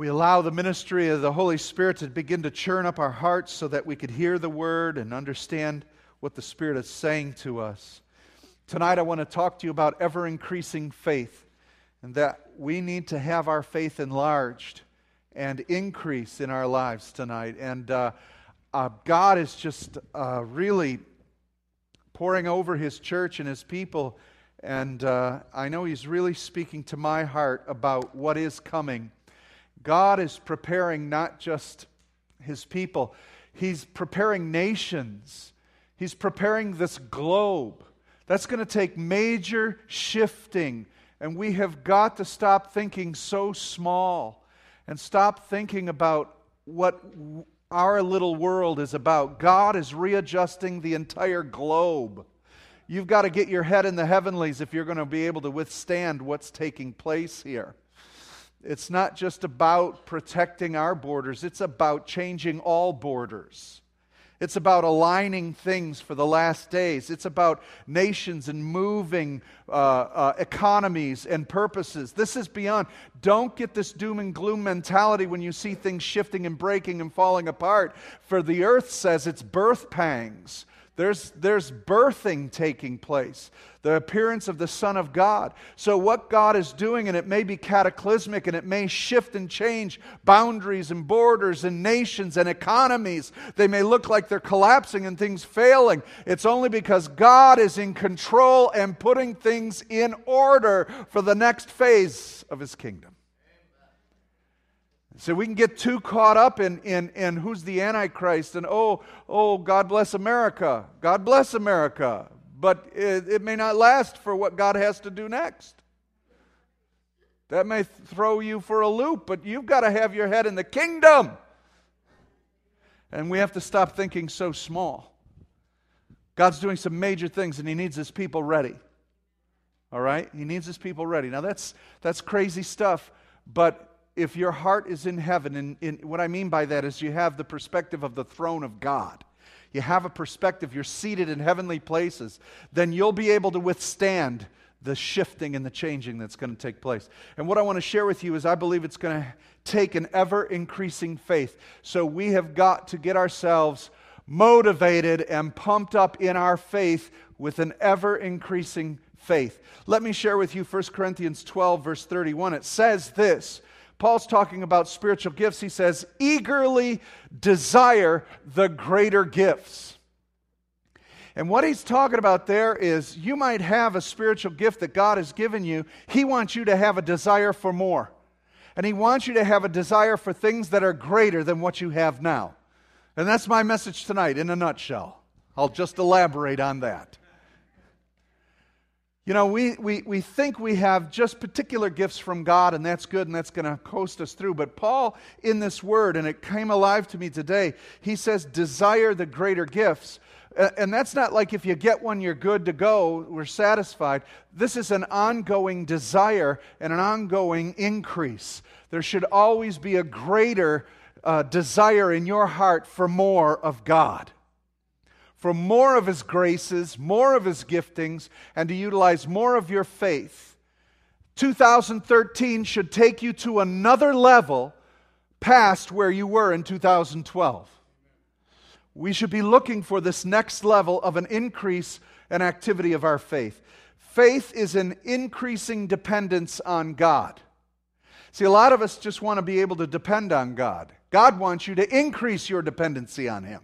we allow the ministry of the Holy Spirit to begin to churn up our hearts so that we could hear the word and understand what the Spirit is saying to us. Tonight, I want to talk to you about ever increasing faith and that we need to have our faith enlarged and increase in our lives tonight. And uh, uh, God is just uh, really pouring over His church and His people. And uh, I know He's really speaking to my heart about what is coming. God is preparing not just his people, he's preparing nations, he's preparing this globe. That's going to take major shifting. And we have got to stop thinking so small and stop thinking about what our little world is about. God is readjusting the entire globe. You've got to get your head in the heavenlies if you're going to be able to withstand what's taking place here. It's not just about protecting our borders, it's about changing all borders. It's about aligning things for the last days. It's about nations and moving uh, uh, economies and purposes. This is beyond. Don't get this doom and gloom mentality when you see things shifting and breaking and falling apart. For the earth says it's birth pangs. There's, there's birthing taking place, the appearance of the Son of God. So, what God is doing, and it may be cataclysmic and it may shift and change boundaries and borders and nations and economies. They may look like they're collapsing and things failing. It's only because God is in control and putting things in order for the next phase of His kingdom. So we can get too caught up in, in, in who's the Antichrist and oh, oh, God bless America. God bless America. But it, it may not last for what God has to do next. That may throw you for a loop, but you've got to have your head in the kingdom. And we have to stop thinking so small. God's doing some major things and He needs His people ready. All right? He needs His people ready. Now, that's, that's crazy stuff, but if your heart is in heaven, and, and what I mean by that is you have the perspective of the throne of God, you have a perspective, you're seated in heavenly places, then you'll be able to withstand the shifting and the changing that's going to take place. And what I want to share with you is I believe it's going to take an ever increasing faith. So we have got to get ourselves motivated and pumped up in our faith with an ever increasing faith. Let me share with you 1 Corinthians 12, verse 31. It says this Paul's talking about spiritual gifts. He says, eagerly desire the greater gifts. And what he's talking about there is you might have a spiritual gift that God has given you. He wants you to have a desire for more. And he wants you to have a desire for things that are greater than what you have now. And that's my message tonight in a nutshell. I'll just elaborate on that. You know, we, we, we think we have just particular gifts from God, and that's good, and that's going to coast us through. But Paul, in this word, and it came alive to me today, he says, desire the greater gifts. And that's not like if you get one, you're good to go, we're satisfied. This is an ongoing desire and an ongoing increase. There should always be a greater uh, desire in your heart for more of God for more of His graces, more of His giftings, and to utilize more of your faith. 2013 should take you to another level past where you were in 2012. We should be looking for this next level of an increase and activity of our faith. Faith is an increasing dependence on God. See, a lot of us just want to be able to depend on God. God wants you to increase your dependency on Him.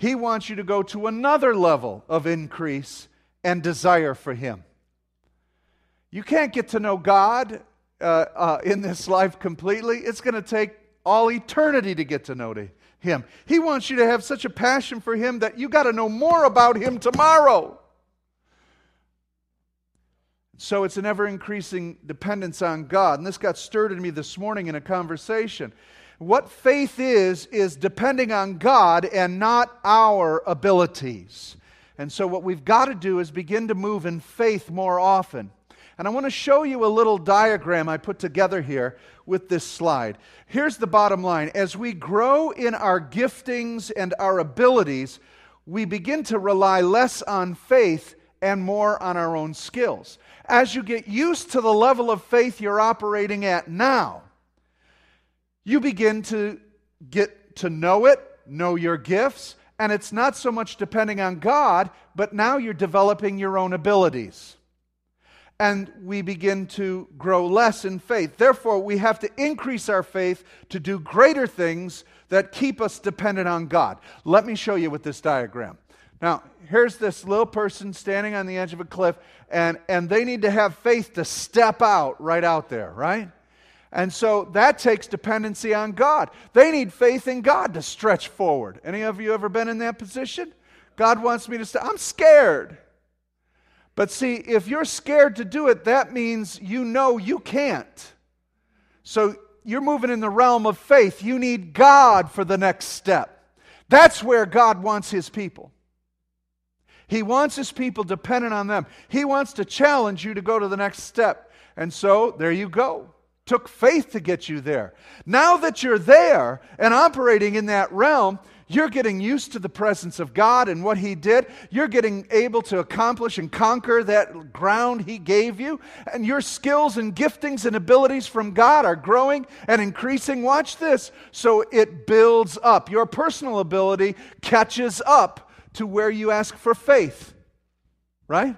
He wants you to go to another level of increase and desire for Him. You can't get to know God uh, uh, in this life completely. It's going to take all eternity to get to know Him. He wants you to have such a passion for Him that you got to know more about Him tomorrow. So it's an ever increasing dependence on God. And this got stirred in me this morning in a conversation. What faith is, is depending on God and not our abilities. And so, what we've got to do is begin to move in faith more often. And I want to show you a little diagram I put together here with this slide. Here's the bottom line as we grow in our giftings and our abilities, we begin to rely less on faith and more on our own skills. As you get used to the level of faith you're operating at now, you begin to get to know it, know your gifts, and it's not so much depending on God, but now you're developing your own abilities. And we begin to grow less in faith. Therefore, we have to increase our faith to do greater things that keep us dependent on God. Let me show you with this diagram. Now, here's this little person standing on the edge of a cliff, and, and they need to have faith to step out right out there, right? And so that takes dependency on God. They need faith in God to stretch forward. Any of you ever been in that position? God wants me to say, I'm scared. But see, if you're scared to do it, that means you know you can't. So you're moving in the realm of faith. You need God for the next step. That's where God wants his people. He wants his people dependent on them. He wants to challenge you to go to the next step. And so there you go took faith to get you there. Now that you're there and operating in that realm, you're getting used to the presence of God and what He did. You're getting able to accomplish and conquer that ground He gave you. And your skills and giftings and abilities from God are growing and increasing. Watch this. So it builds up. Your personal ability catches up to where you ask for faith. Right?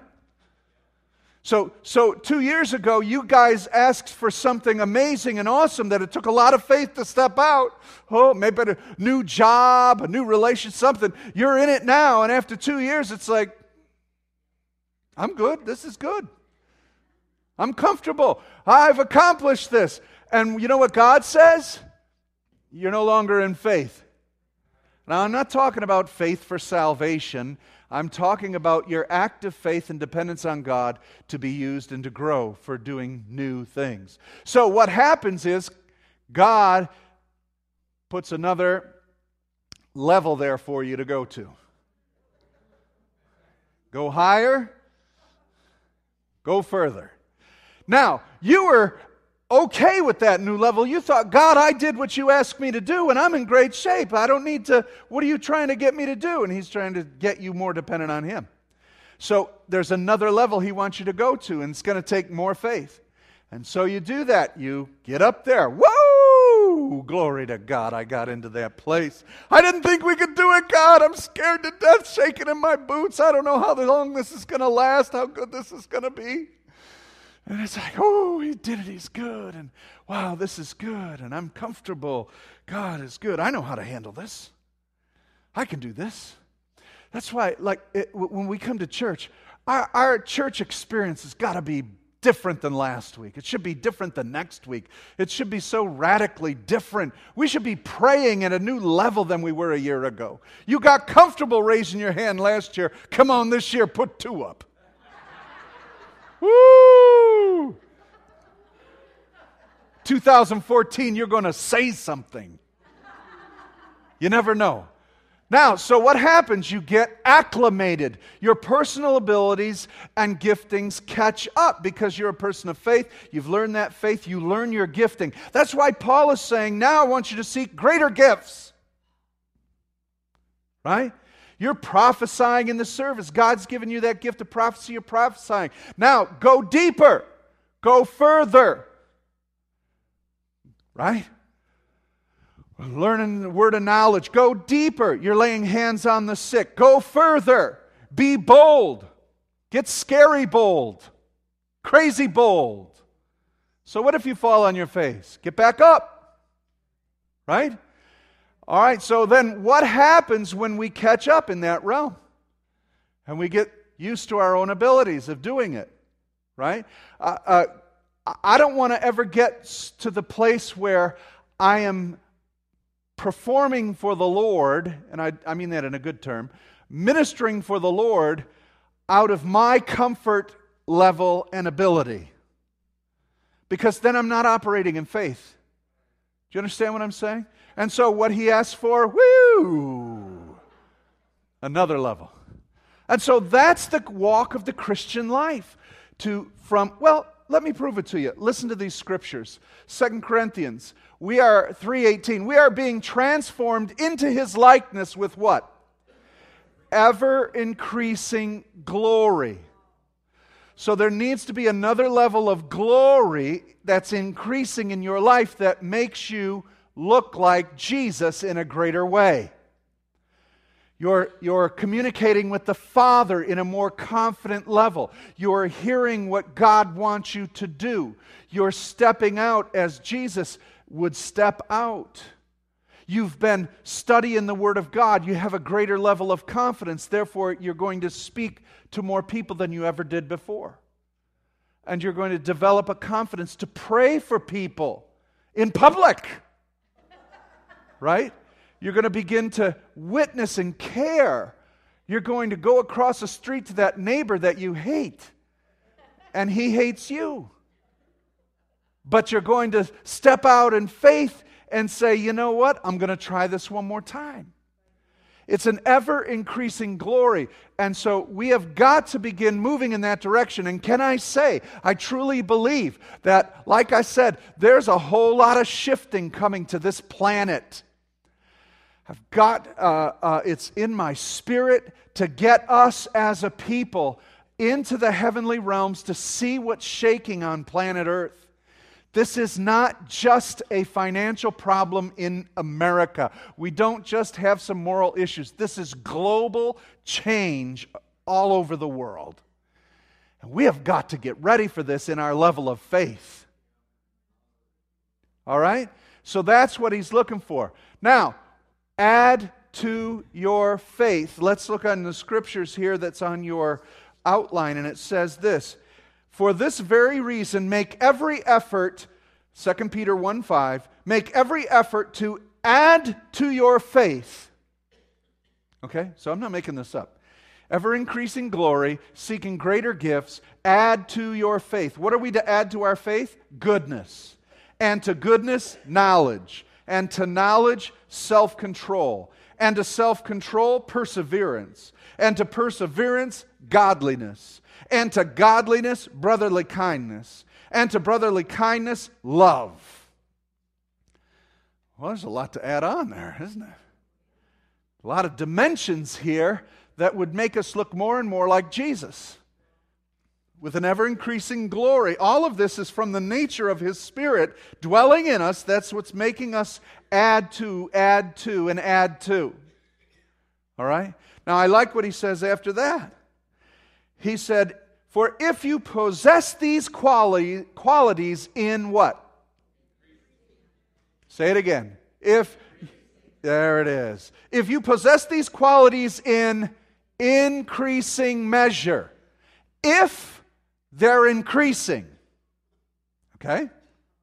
So, so two years ago, you guys asked for something amazing and awesome that it took a lot of faith to step out. Oh, maybe a new job, a new relationship, something. You're in it now, and after two years, it's like, I'm good. This is good. I'm comfortable. I've accomplished this. And you know what God says? You're no longer in faith. Now, I'm not talking about faith for salvation. I'm talking about your active faith and dependence on God to be used and to grow for doing new things. So, what happens is God puts another level there for you to go to. Go higher, go further. Now, you were okay with that new level. You thought, God, I did what you asked me to do, and I'm in great shape. I don't need to, what are you trying to get me to do? And He's trying to get you more dependent on Him. So there's another level He wants you to go to, and it's going to take more faith. And so you do that. You get up there. Whoa! Glory to God, I got into that place. I didn't think we could do it, God. I'm scared to death, shaking in my boots. I don't know how long this is going to last, how good this is going to be. And it's like, oh, he did it. He's good. And wow, this is good. And I'm comfortable. God is good. I know how to handle this. I can do this. That's why, like, it, when we come to church, our, our church experience has got to be different than last week. It should be different than next week. It should be so radically different. We should be praying at a new level than we were a year ago. You got comfortable raising your hand last year. Come on, this year, put two up. Woo! 2014, you're going to say something. You never know. Now, so what happens? You get acclimated. Your personal abilities and giftings catch up because you're a person of faith. You've learned that faith. You learn your gifting. That's why Paul is saying, now I want you to seek greater gifts. Right? You're prophesying in the service. God's given you that gift of prophecy. You're prophesying. Now, go deeper, go further. Right? Learning the word of knowledge. Go deeper. You're laying hands on the sick. Go further. Be bold. Get scary bold. Crazy bold. So, what if you fall on your face? Get back up. Right? All right, so then what happens when we catch up in that realm? And we get used to our own abilities of doing it, right? Uh, uh, I don't want to ever get to the place where I am performing for the Lord, and I, I mean that in a good term, ministering for the Lord out of my comfort level and ability. Because then I'm not operating in faith. Do you understand what I'm saying? And so what he asks for, whoo, another level. And so that's the walk of the Christian life. To from well, let me prove it to you. Listen to these scriptures. Second Corinthians. We are 318. We are being transformed into his likeness with what? Ever increasing glory. So there needs to be another level of glory that's increasing in your life that makes you look like Jesus in a greater way. You're, you're communicating with the Father in a more confident level. You're hearing what God wants you to do. You're stepping out as Jesus would step out. You've been studying the Word of God. You have a greater level of confidence. Therefore, you're going to speak to more people than you ever did before. And you're going to develop a confidence to pray for people in public. Right? You're going to begin to witness and care. You're going to go across the street to that neighbor that you hate, and he hates you. But you're going to step out in faith and say, you know what? I'm going to try this one more time. It's an ever increasing glory. And so we have got to begin moving in that direction. And can I say, I truly believe that, like I said, there's a whole lot of shifting coming to this planet. I've got, uh, uh, it's in my spirit to get us as a people into the heavenly realms to see what's shaking on planet Earth. This is not just a financial problem in America. We don't just have some moral issues. This is global change all over the world. And we have got to get ready for this in our level of faith. All right? So that's what he's looking for. Now, add to your faith. Let's look on the scriptures here that's on your outline, and it says this for this very reason, make every effort, 2 Peter 1 5, make every effort to add to your faith. Okay, so I'm not making this up. Ever increasing glory, seeking greater gifts, add to your faith. What are we to add to our faith? Goodness. And to goodness, knowledge. And to knowledge, self control. And to self control, perseverance. And to perseverance, godliness and to godliness, brotherly kindness, and to brotherly kindness, love. Well, there's a lot to add on there, isn't it? A lot of dimensions here that would make us look more and more like Jesus with an ever increasing glory. All of this is from the nature of His Spirit dwelling in us. That's what's making us add to, add to, and add to. All right? Now, I like what He says after that. He said, For if you possess these quali- qualities in what? Say it again. If, there it is. If you possess these qualities in increasing measure, if they're increasing, okay?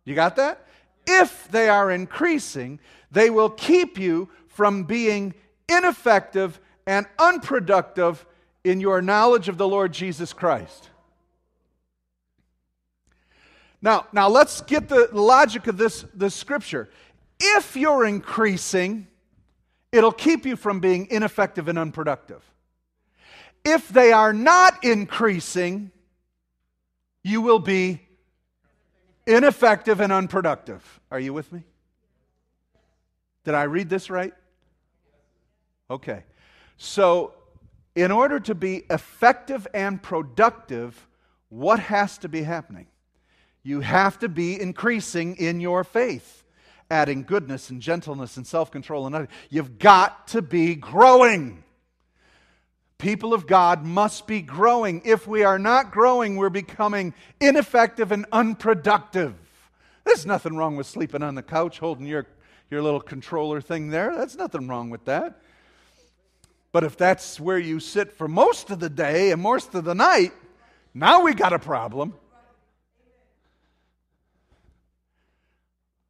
You got that? If they are increasing, they will keep you from being ineffective and unproductive in your knowledge of the Lord Jesus Christ. Now, now let's get the logic of this, this scripture. If you're increasing, it'll keep you from being ineffective and unproductive. If they are not increasing, you will be ineffective and unproductive. Are you with me? Did I read this right? Okay. So in order to be effective and productive, what has to be happening? You have to be increasing in your faith, adding goodness and gentleness and self control and other. You've got to be growing. People of God must be growing. If we are not growing, we're becoming ineffective and unproductive. There's nothing wrong with sleeping on the couch holding your, your little controller thing there. That's nothing wrong with that. But if that's where you sit for most of the day and most of the night, now we got a problem.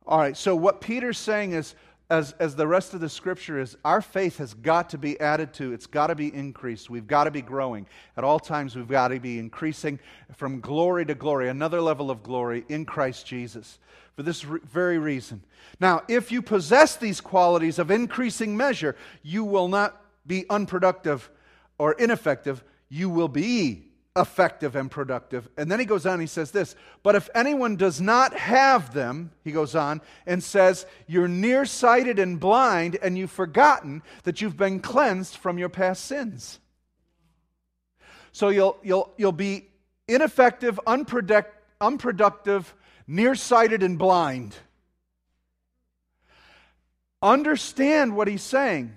All right, so what Peter's saying is, as, as the rest of the scripture is, our faith has got to be added to. It's got to be increased. We've got to be growing. At all times, we've got to be increasing from glory to glory, another level of glory in Christ Jesus. For this re- very reason. Now, if you possess these qualities of increasing measure, you will not be unproductive or ineffective, you will be effective and productive. And then he goes on, he says this But if anyone does not have them, he goes on and says, You're nearsighted and blind, and you've forgotten that you've been cleansed from your past sins. So you'll, you'll, you'll be ineffective, unproductive, nearsighted, and blind. Understand what he's saying.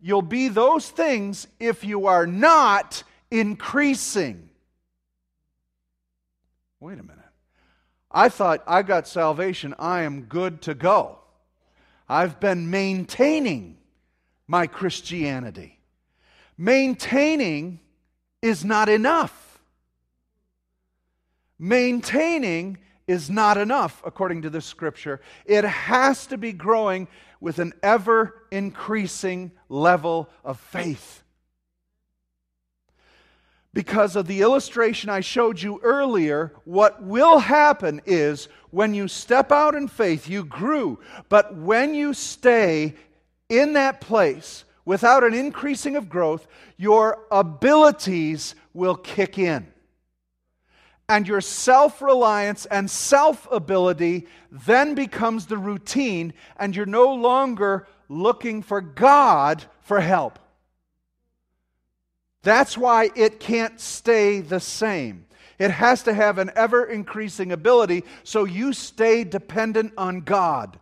You'll be those things if you are not increasing. Wait a minute. I thought I got salvation. I am good to go. I've been maintaining my Christianity. Maintaining is not enough. Maintaining is not enough, according to this scripture. It has to be growing with an ever increasing level of faith. Because of the illustration I showed you earlier, what will happen is when you step out in faith, you grew. But when you stay in that place without an increasing of growth, your abilities will kick in and your self reliance and self ability then becomes the routine, and you're no longer looking for God for help. That's why it can't stay the same. It has to have an ever increasing ability so you stay dependent on God.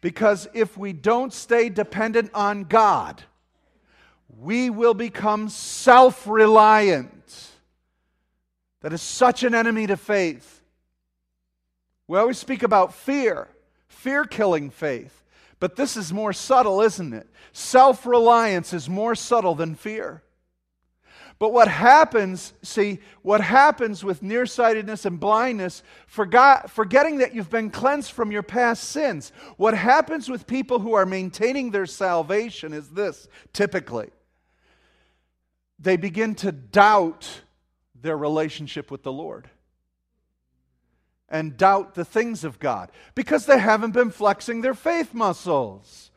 Because if we don't stay dependent on God, we will become self reliant that is such an enemy to faith. We always speak about fear, fear killing faith. But this is more subtle, isn't it? Self reliance is more subtle than fear. But what happens, see, what happens with nearsightedness and blindness, forgot, forgetting that you've been cleansed from your past sins, what happens with people who are maintaining their salvation is this typically. They begin to doubt their relationship with the Lord and doubt the things of God because they haven't been flexing their faith muscles.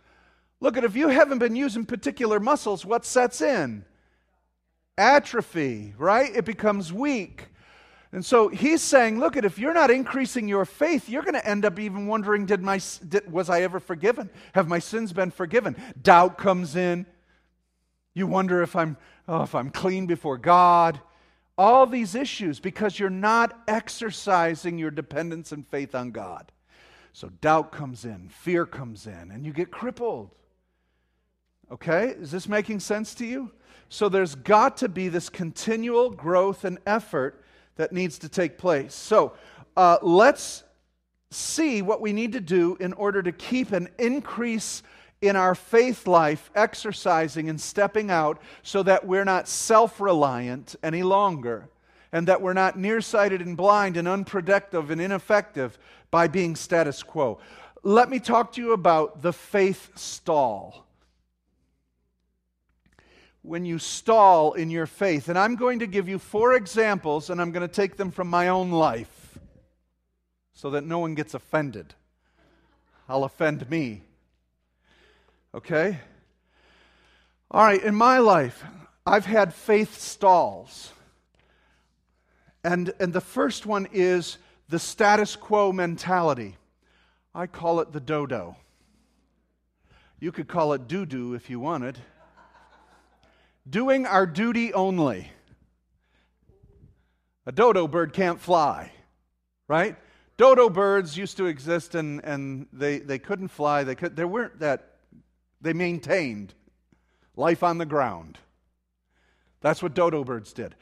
Look at if you haven't been using particular muscles, what sets in? Atrophy, right? It becomes weak. And so he's saying, look at if you're not increasing your faith, you're going to end up even wondering, did my did, was I ever forgiven? Have my sins been forgiven? Doubt comes in. You wonder if I'm oh, if I'm clean before God all these issues because you're not exercising your dependence and faith on God. So doubt comes in, fear comes in, and you get crippled. Okay? Is this making sense to you? So there's got to be this continual growth and effort that needs to take place. So uh, let's see what we need to do in order to keep an increase in our faith life exercising and stepping out so that we're not self reliant any longer and that we're not nearsighted and blind and unproductive and ineffective by being status quo. Let me talk to you about the faith stall. When you stall in your faith, and I'm going to give you four examples, and I'm going to take them from my own life so that no one gets offended. I'll offend me. Okay? All right, in my life, I've had faith stalls. And, and the first one is the status quo mentality. I call it the dodo. You could call it doo doo if you wanted. Doing our duty only. A dodo bird can't fly, right? Dodo birds used to exist and, and they, they couldn't fly. They, could, they weren't that they maintained life on the ground. That's what dodo birds did.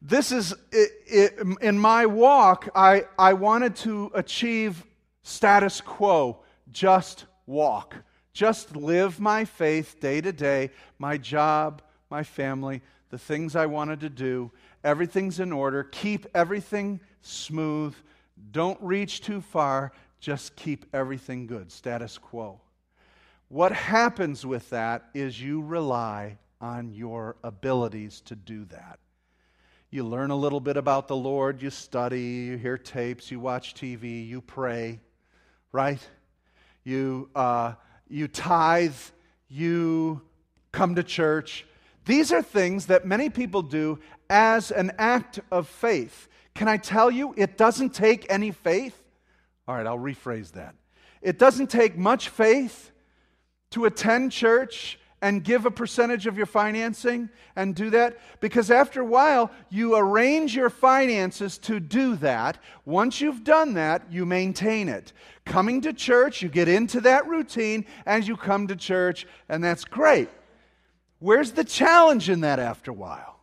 This is, it, it, in my walk, I, I wanted to achieve status quo, just walk, just live my faith day to day, my job, my family, the things I wanted to do. Everything's in order. Keep everything smooth. Don't reach too far. Just keep everything good. Status quo. What happens with that is you rely on your abilities to do that. You learn a little bit about the Lord, you study, you hear tapes, you watch TV, you pray, right? You, uh, you tithe, you come to church. These are things that many people do as an act of faith. Can I tell you, it doesn't take any faith? All right, I'll rephrase that. It doesn't take much faith to attend church and give a percentage of your financing and do that? Because after a while, you arrange your finances to do that. Once you've done that, you maintain it. Coming to church, you get into that routine as you come to church, and that's great. Where's the challenge in that after a while?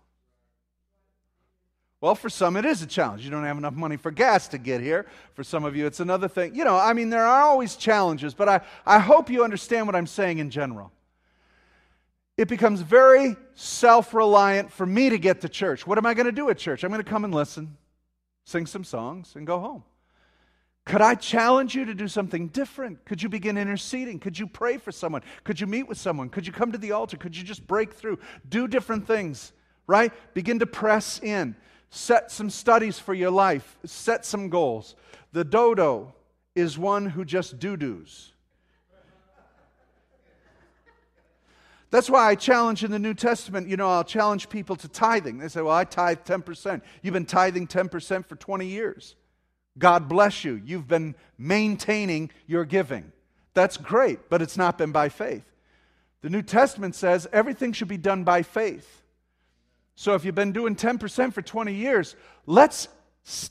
Well, for some, it is a challenge. You don't have enough money for gas to get here. For some of you, it's another thing. You know, I mean, there are always challenges, but I, I hope you understand what I'm saying in general. It becomes very self reliant for me to get to church. What am I going to do at church? I'm going to come and listen, sing some songs, and go home. Could I challenge you to do something different? Could you begin interceding? Could you pray for someone? Could you meet with someone? Could you come to the altar? Could you just break through? Do different things, right? Begin to press in. Set some studies for your life. Set some goals. The dodo is one who just doo doos. That's why I challenge in the New Testament, you know, I'll challenge people to tithing. They say, well, I tithe 10%. You've been tithing 10% for 20 years. God bless you. You've been maintaining your giving. That's great, but it's not been by faith. The New Testament says everything should be done by faith. So if you've been doing 10% for 20 years, let's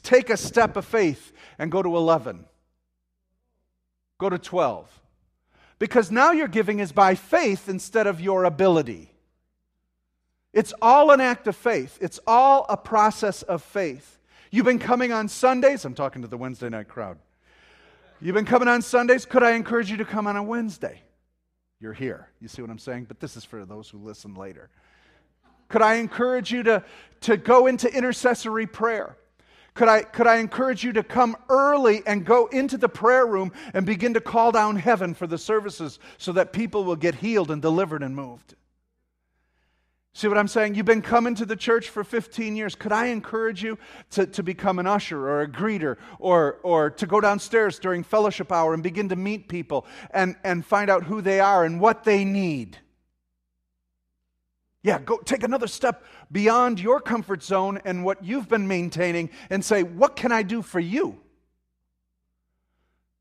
take a step of faith and go to 11. Go to 12. Because now your giving is by faith instead of your ability. It's all an act of faith, it's all a process of faith. You've been coming on Sundays. I'm talking to the Wednesday night crowd. You've been coming on Sundays. Could I encourage you to come on a Wednesday? You're here. You see what I'm saying? But this is for those who listen later. Could I encourage you to, to go into intercessory prayer? Could I, could I encourage you to come early and go into the prayer room and begin to call down heaven for the services so that people will get healed and delivered and moved? See what I'm saying? You've been coming to the church for 15 years. Could I encourage you to, to become an usher or a greeter or, or to go downstairs during fellowship hour and begin to meet people and, and find out who they are and what they need? Yeah, go take another step beyond your comfort zone and what you've been maintaining and say, what can I do for you?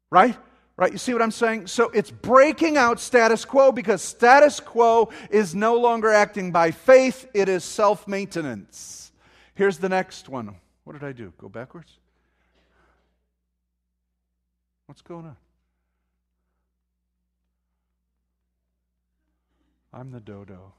Right? Right? You see what I'm saying? So it's breaking out status quo because status quo is no longer acting by faith, it is self maintenance. Here's the next one. What did I do? Go backwards? What's going on? I'm the dodo.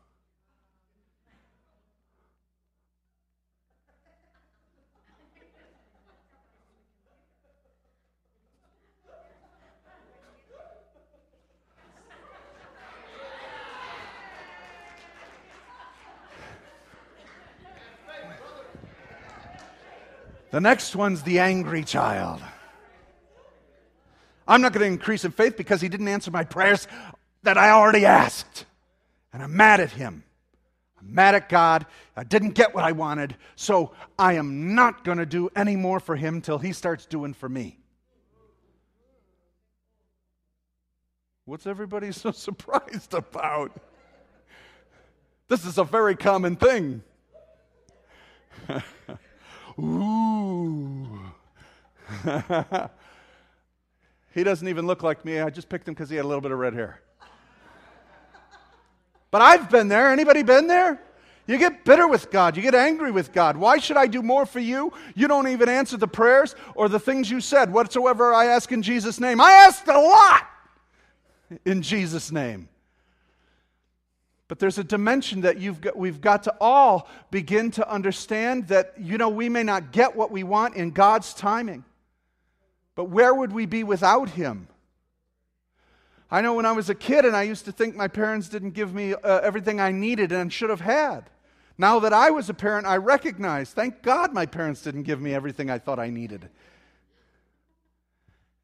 The next one's the angry child. I'm not going to increase in faith because he didn't answer my prayers that I already asked. And I'm mad at him. I'm mad at God. I didn't get what I wanted, so I am not going to do any more for him till he starts doing for me. What's everybody so surprised about? This is a very common thing. Ooh. he doesn't even look like me. I just picked him because he had a little bit of red hair. But I've been there. Anybody been there? You get bitter with God. You get angry with God. Why should I do more for you? You don't even answer the prayers or the things you said. Whatsoever I ask in Jesus' name. I asked a lot in Jesus' name. But there's a dimension that you've got, we've got to all begin to understand that, you know, we may not get what we want in God's timing. But where would we be without Him? I know when I was a kid and I used to think my parents didn't give me uh, everything I needed and should have had. Now that I was a parent, I recognize, thank God my parents didn't give me everything I thought I needed.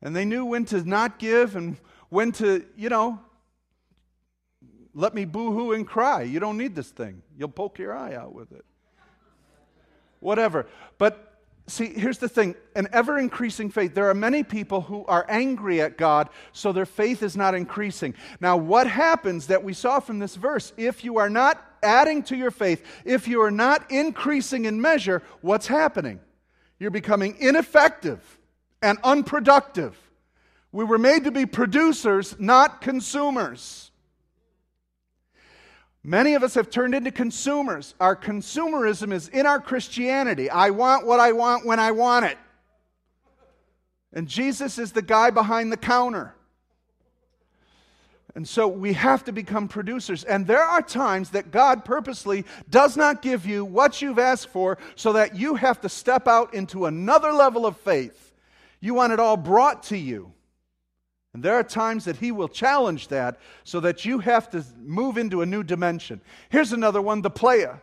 And they knew when to not give and when to, you know, let me boo hoo and cry. You don't need this thing. You'll poke your eye out with it. Whatever. But see, here's the thing an ever increasing faith. There are many people who are angry at God, so their faith is not increasing. Now, what happens that we saw from this verse? If you are not adding to your faith, if you are not increasing in measure, what's happening? You're becoming ineffective and unproductive. We were made to be producers, not consumers. Many of us have turned into consumers. Our consumerism is in our Christianity. I want what I want when I want it. And Jesus is the guy behind the counter. And so we have to become producers. And there are times that God purposely does not give you what you've asked for so that you have to step out into another level of faith. You want it all brought to you. And there are times that he will challenge that so that you have to move into a new dimension. Here's another one the player.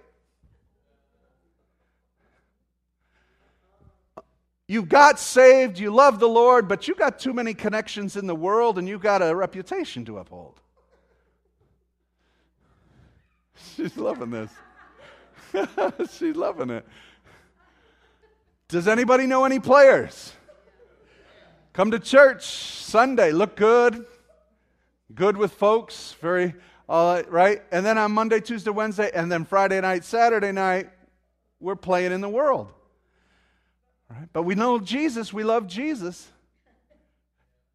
You got saved, you love the Lord, but you got too many connections in the world and you got a reputation to uphold. She's loving this. She's loving it. Does anybody know any players? Come to church Sunday, look good, good with folks, very, uh, right? And then on Monday, Tuesday, Wednesday, and then Friday night, Saturday night, we're playing in the world. Right? But we know Jesus, we love Jesus.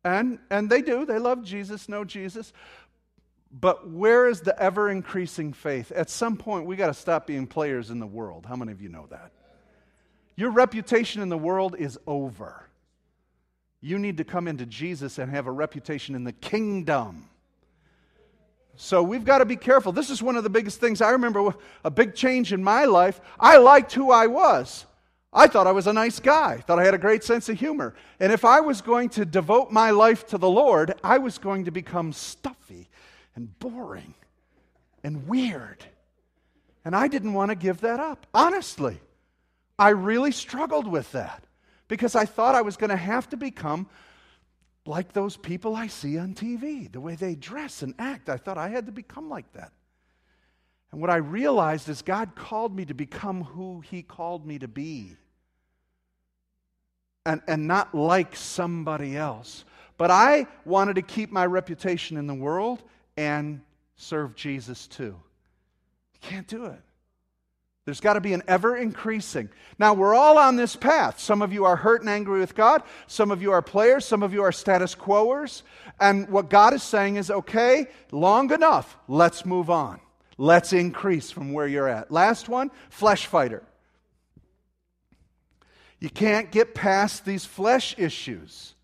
And, and they do, they love Jesus, know Jesus. But where is the ever increasing faith? At some point, we got to stop being players in the world. How many of you know that? Your reputation in the world is over. You need to come into Jesus and have a reputation in the kingdom. So we've got to be careful. This is one of the biggest things. I remember a big change in my life. I liked who I was. I thought I was a nice guy, thought I had a great sense of humor. And if I was going to devote my life to the Lord, I was going to become stuffy and boring and weird. And I didn't want to give that up. Honestly, I really struggled with that because I thought I was going to have to become like those people I see on TV, the way they dress and act. I thought I had to become like that. And what I realized is God called me to become who He called me to be. And, and not like somebody else. But I wanted to keep my reputation in the world and serve Jesus too. You can't do it. There's got to be an ever increasing. Now, we're all on this path. Some of you are hurt and angry with God. Some of you are players. Some of you are status quoers. And what God is saying is okay, long enough. Let's move on. Let's increase from where you're at. Last one flesh fighter. You can't get past these flesh issues.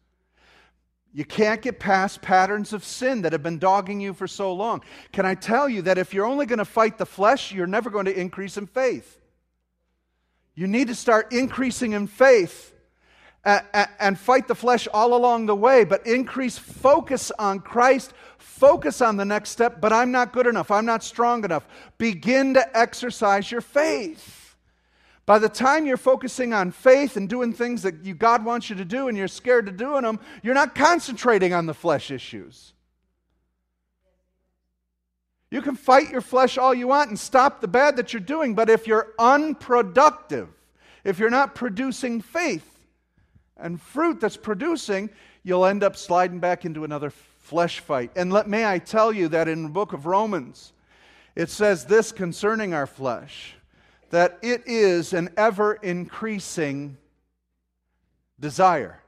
You can't get past patterns of sin that have been dogging you for so long. Can I tell you that if you're only going to fight the flesh, you're never going to increase in faith? You need to start increasing in faith and fight the flesh all along the way, but increase focus on Christ, focus on the next step. But I'm not good enough, I'm not strong enough. Begin to exercise your faith. By the time you're focusing on faith and doing things that you, God wants you to do and you're scared to doing them, you're not concentrating on the flesh issues. You can fight your flesh all you want and stop the bad that you're doing, but if you're unproductive, if you're not producing faith and fruit that's producing, you'll end up sliding back into another flesh fight. And let may I tell you that in the book of Romans, it says this concerning our flesh that it is an ever increasing desire.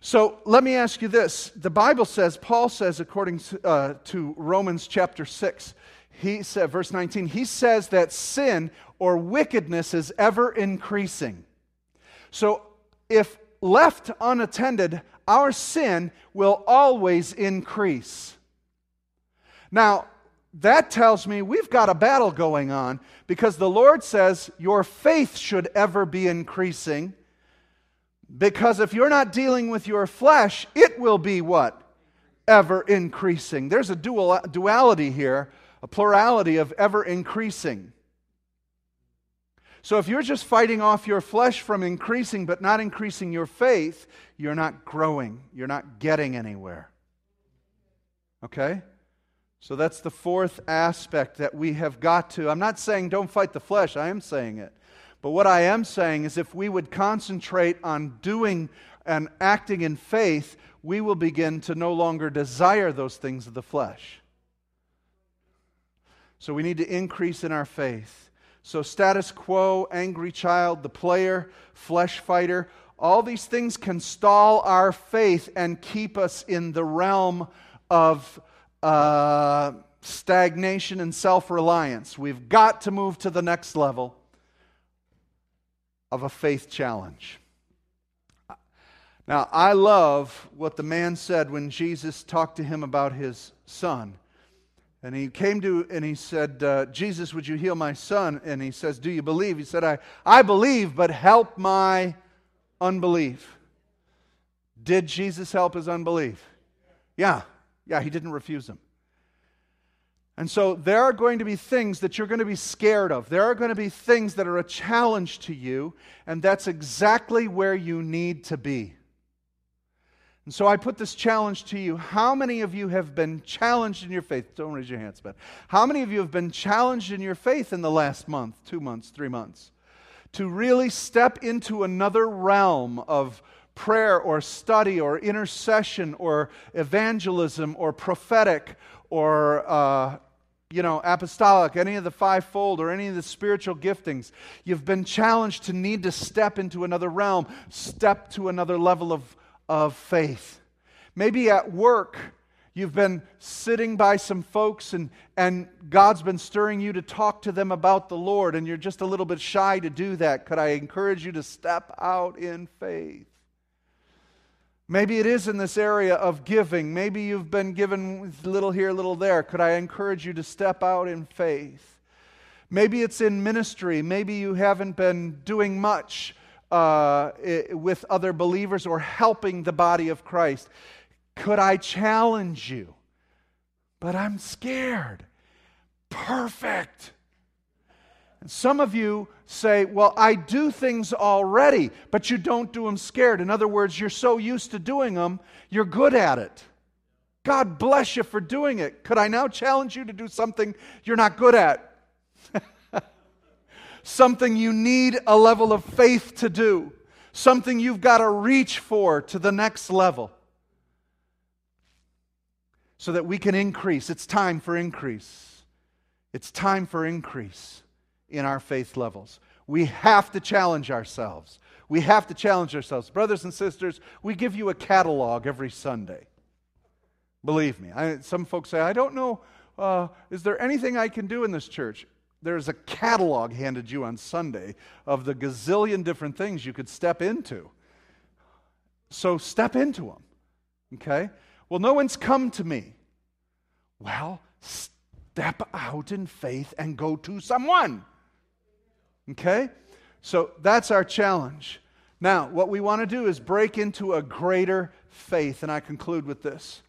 So let me ask you this. The Bible says, Paul says, according to, uh, to Romans chapter 6, he said, verse 19, he says that sin or wickedness is ever increasing. So if left unattended, our sin will always increase. Now, that tells me we've got a battle going on because the Lord says your faith should ever be increasing. Because if you're not dealing with your flesh, it will be what? Ever increasing. There's a dual, duality here, a plurality of ever increasing. So if you're just fighting off your flesh from increasing but not increasing your faith, you're not growing. You're not getting anywhere. Okay? So that's the fourth aspect that we have got to. I'm not saying don't fight the flesh, I am saying it. But what I am saying is if we would concentrate on doing and acting in faith, we will begin to no longer desire those things of the flesh. So we need to increase in our faith. So, status quo, angry child, the player, flesh fighter, all these things can stall our faith and keep us in the realm of uh, stagnation and self reliance. We've got to move to the next level of a faith challenge. Now, I love what the man said when Jesus talked to him about his son. And he came to and he said, uh, Jesus, would you heal my son? And he says, Do you believe? He said, I, I believe, but help my unbelief. Did Jesus help his unbelief? Yeah. Yeah, he didn't refuse him. And so there are going to be things that you're going to be scared of. There are going to be things that are a challenge to you, and that's exactly where you need to be. And so I put this challenge to you. How many of you have been challenged in your faith? Don't raise your hands, but how many of you have been challenged in your faith in the last month, two months, three months? To really step into another realm of prayer or study or intercession or evangelism or prophetic or uh, you know, apostolic, any of the fivefold, or any of the spiritual giftings, you've been challenged to need to step into another realm, step to another level of, of faith. Maybe at work, you've been sitting by some folks and, and God's been stirring you to talk to them about the Lord, and you're just a little bit shy to do that. Could I encourage you to step out in faith? Maybe it is in this area of giving. Maybe you've been given little here, little there. Could I encourage you to step out in faith? Maybe it's in ministry. Maybe you haven't been doing much uh, with other believers or helping the body of Christ. Could I challenge you? But I'm scared. Perfect. Some of you say, Well, I do things already, but you don't do them scared. In other words, you're so used to doing them, you're good at it. God bless you for doing it. Could I now challenge you to do something you're not good at? something you need a level of faith to do, something you've got to reach for to the next level so that we can increase. It's time for increase. It's time for increase in our faith levels. We have to challenge ourselves. We have to challenge ourselves. Brothers and sisters, we give you a catalog every Sunday. Believe me. I, some folks say, I don't know, uh, is there anything I can do in this church? There's a catalog handed you on Sunday of the gazillion different things you could step into. So step into them. Okay? Well, no one's come to me. Well, step out in faith and go to someone. Okay? So that's our challenge. Now, what we want to do is break into a greater faith, and I conclude with this.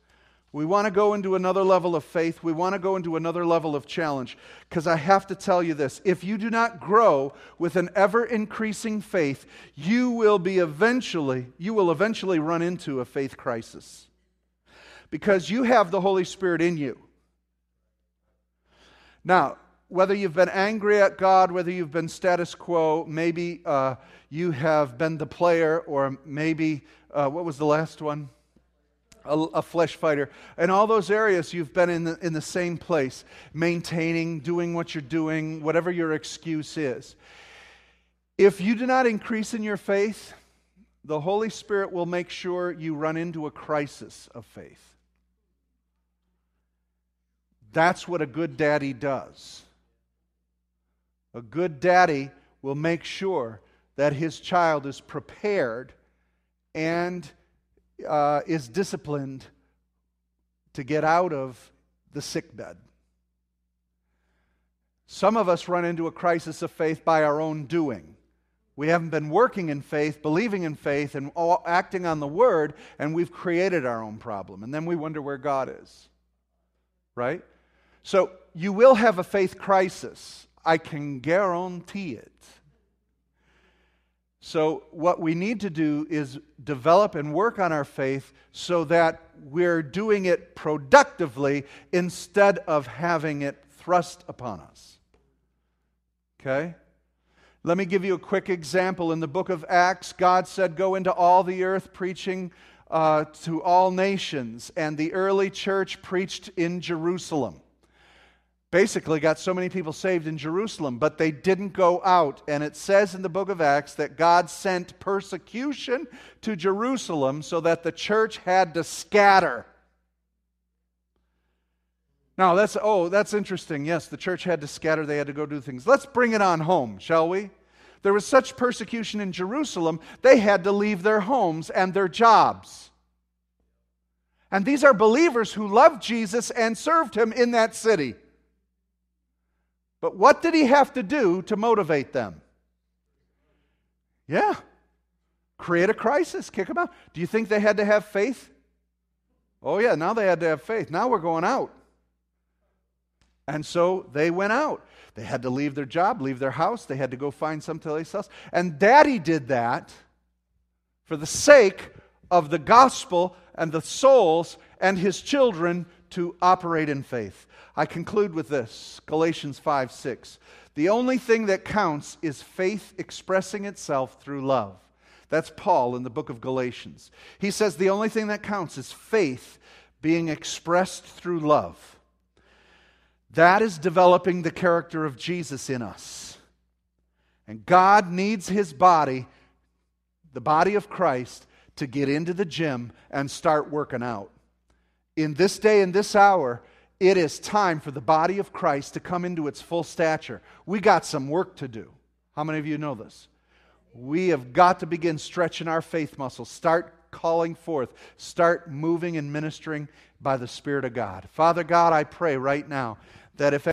We want to go into another level of faith. We want to go into another level of challenge. Because I have to tell you this if you do not grow with an ever increasing faith, you will be eventually, you will eventually run into a faith crisis. Because you have the Holy Spirit in you. Now, whether you've been angry at God, whether you've been status quo, maybe uh, you have been the player, or maybe, uh, what was the last one? A, a, flesh fighter. In all those areas, you've been in the, in the same place, maintaining, doing what you're doing, whatever your excuse is. If you do not increase in your faith, the Holy Spirit will make sure you run into a crisis of faith. That's what a good daddy does. A good daddy will make sure that his child is prepared and uh, is disciplined to get out of the sick bed. Some of us run into a crisis of faith by our own doing. We haven't been working in faith, believing in faith, and acting on the word, and we've created our own problem. And then we wonder where God is. Right? So you will have a faith crisis. I can guarantee it. So, what we need to do is develop and work on our faith so that we're doing it productively instead of having it thrust upon us. Okay? Let me give you a quick example. In the book of Acts, God said, Go into all the earth preaching uh, to all nations. And the early church preached in Jerusalem basically got so many people saved in Jerusalem, but they didn't go out. And it says in the book of Acts that God sent persecution to Jerusalem so that the church had to scatter. Now, that's, oh, that's interesting. Yes, the church had to scatter, they had to go do things. Let's bring it on home, shall we? There was such persecution in Jerusalem, they had to leave their homes and their jobs. And these are believers who loved Jesus and served him in that city. But what did he have to do to motivate them? Yeah. Create a crisis, kick them out. Do you think they had to have faith? Oh, yeah, now they had to have faith. Now we're going out. And so they went out. They had to leave their job, leave their house. They had to go find someplace else. And daddy did that for the sake of the gospel and the souls and his children to operate in faith. I conclude with this Galatians 5 6. The only thing that counts is faith expressing itself through love. That's Paul in the book of Galatians. He says the only thing that counts is faith being expressed through love. That is developing the character of Jesus in us. And God needs his body, the body of Christ, to get into the gym and start working out. In this day and this hour, it is time for the body of Christ to come into its full stature. We got some work to do. How many of you know this? We have got to begin stretching our faith muscles, start calling forth, start moving and ministering by the Spirit of God. Father God, I pray right now that if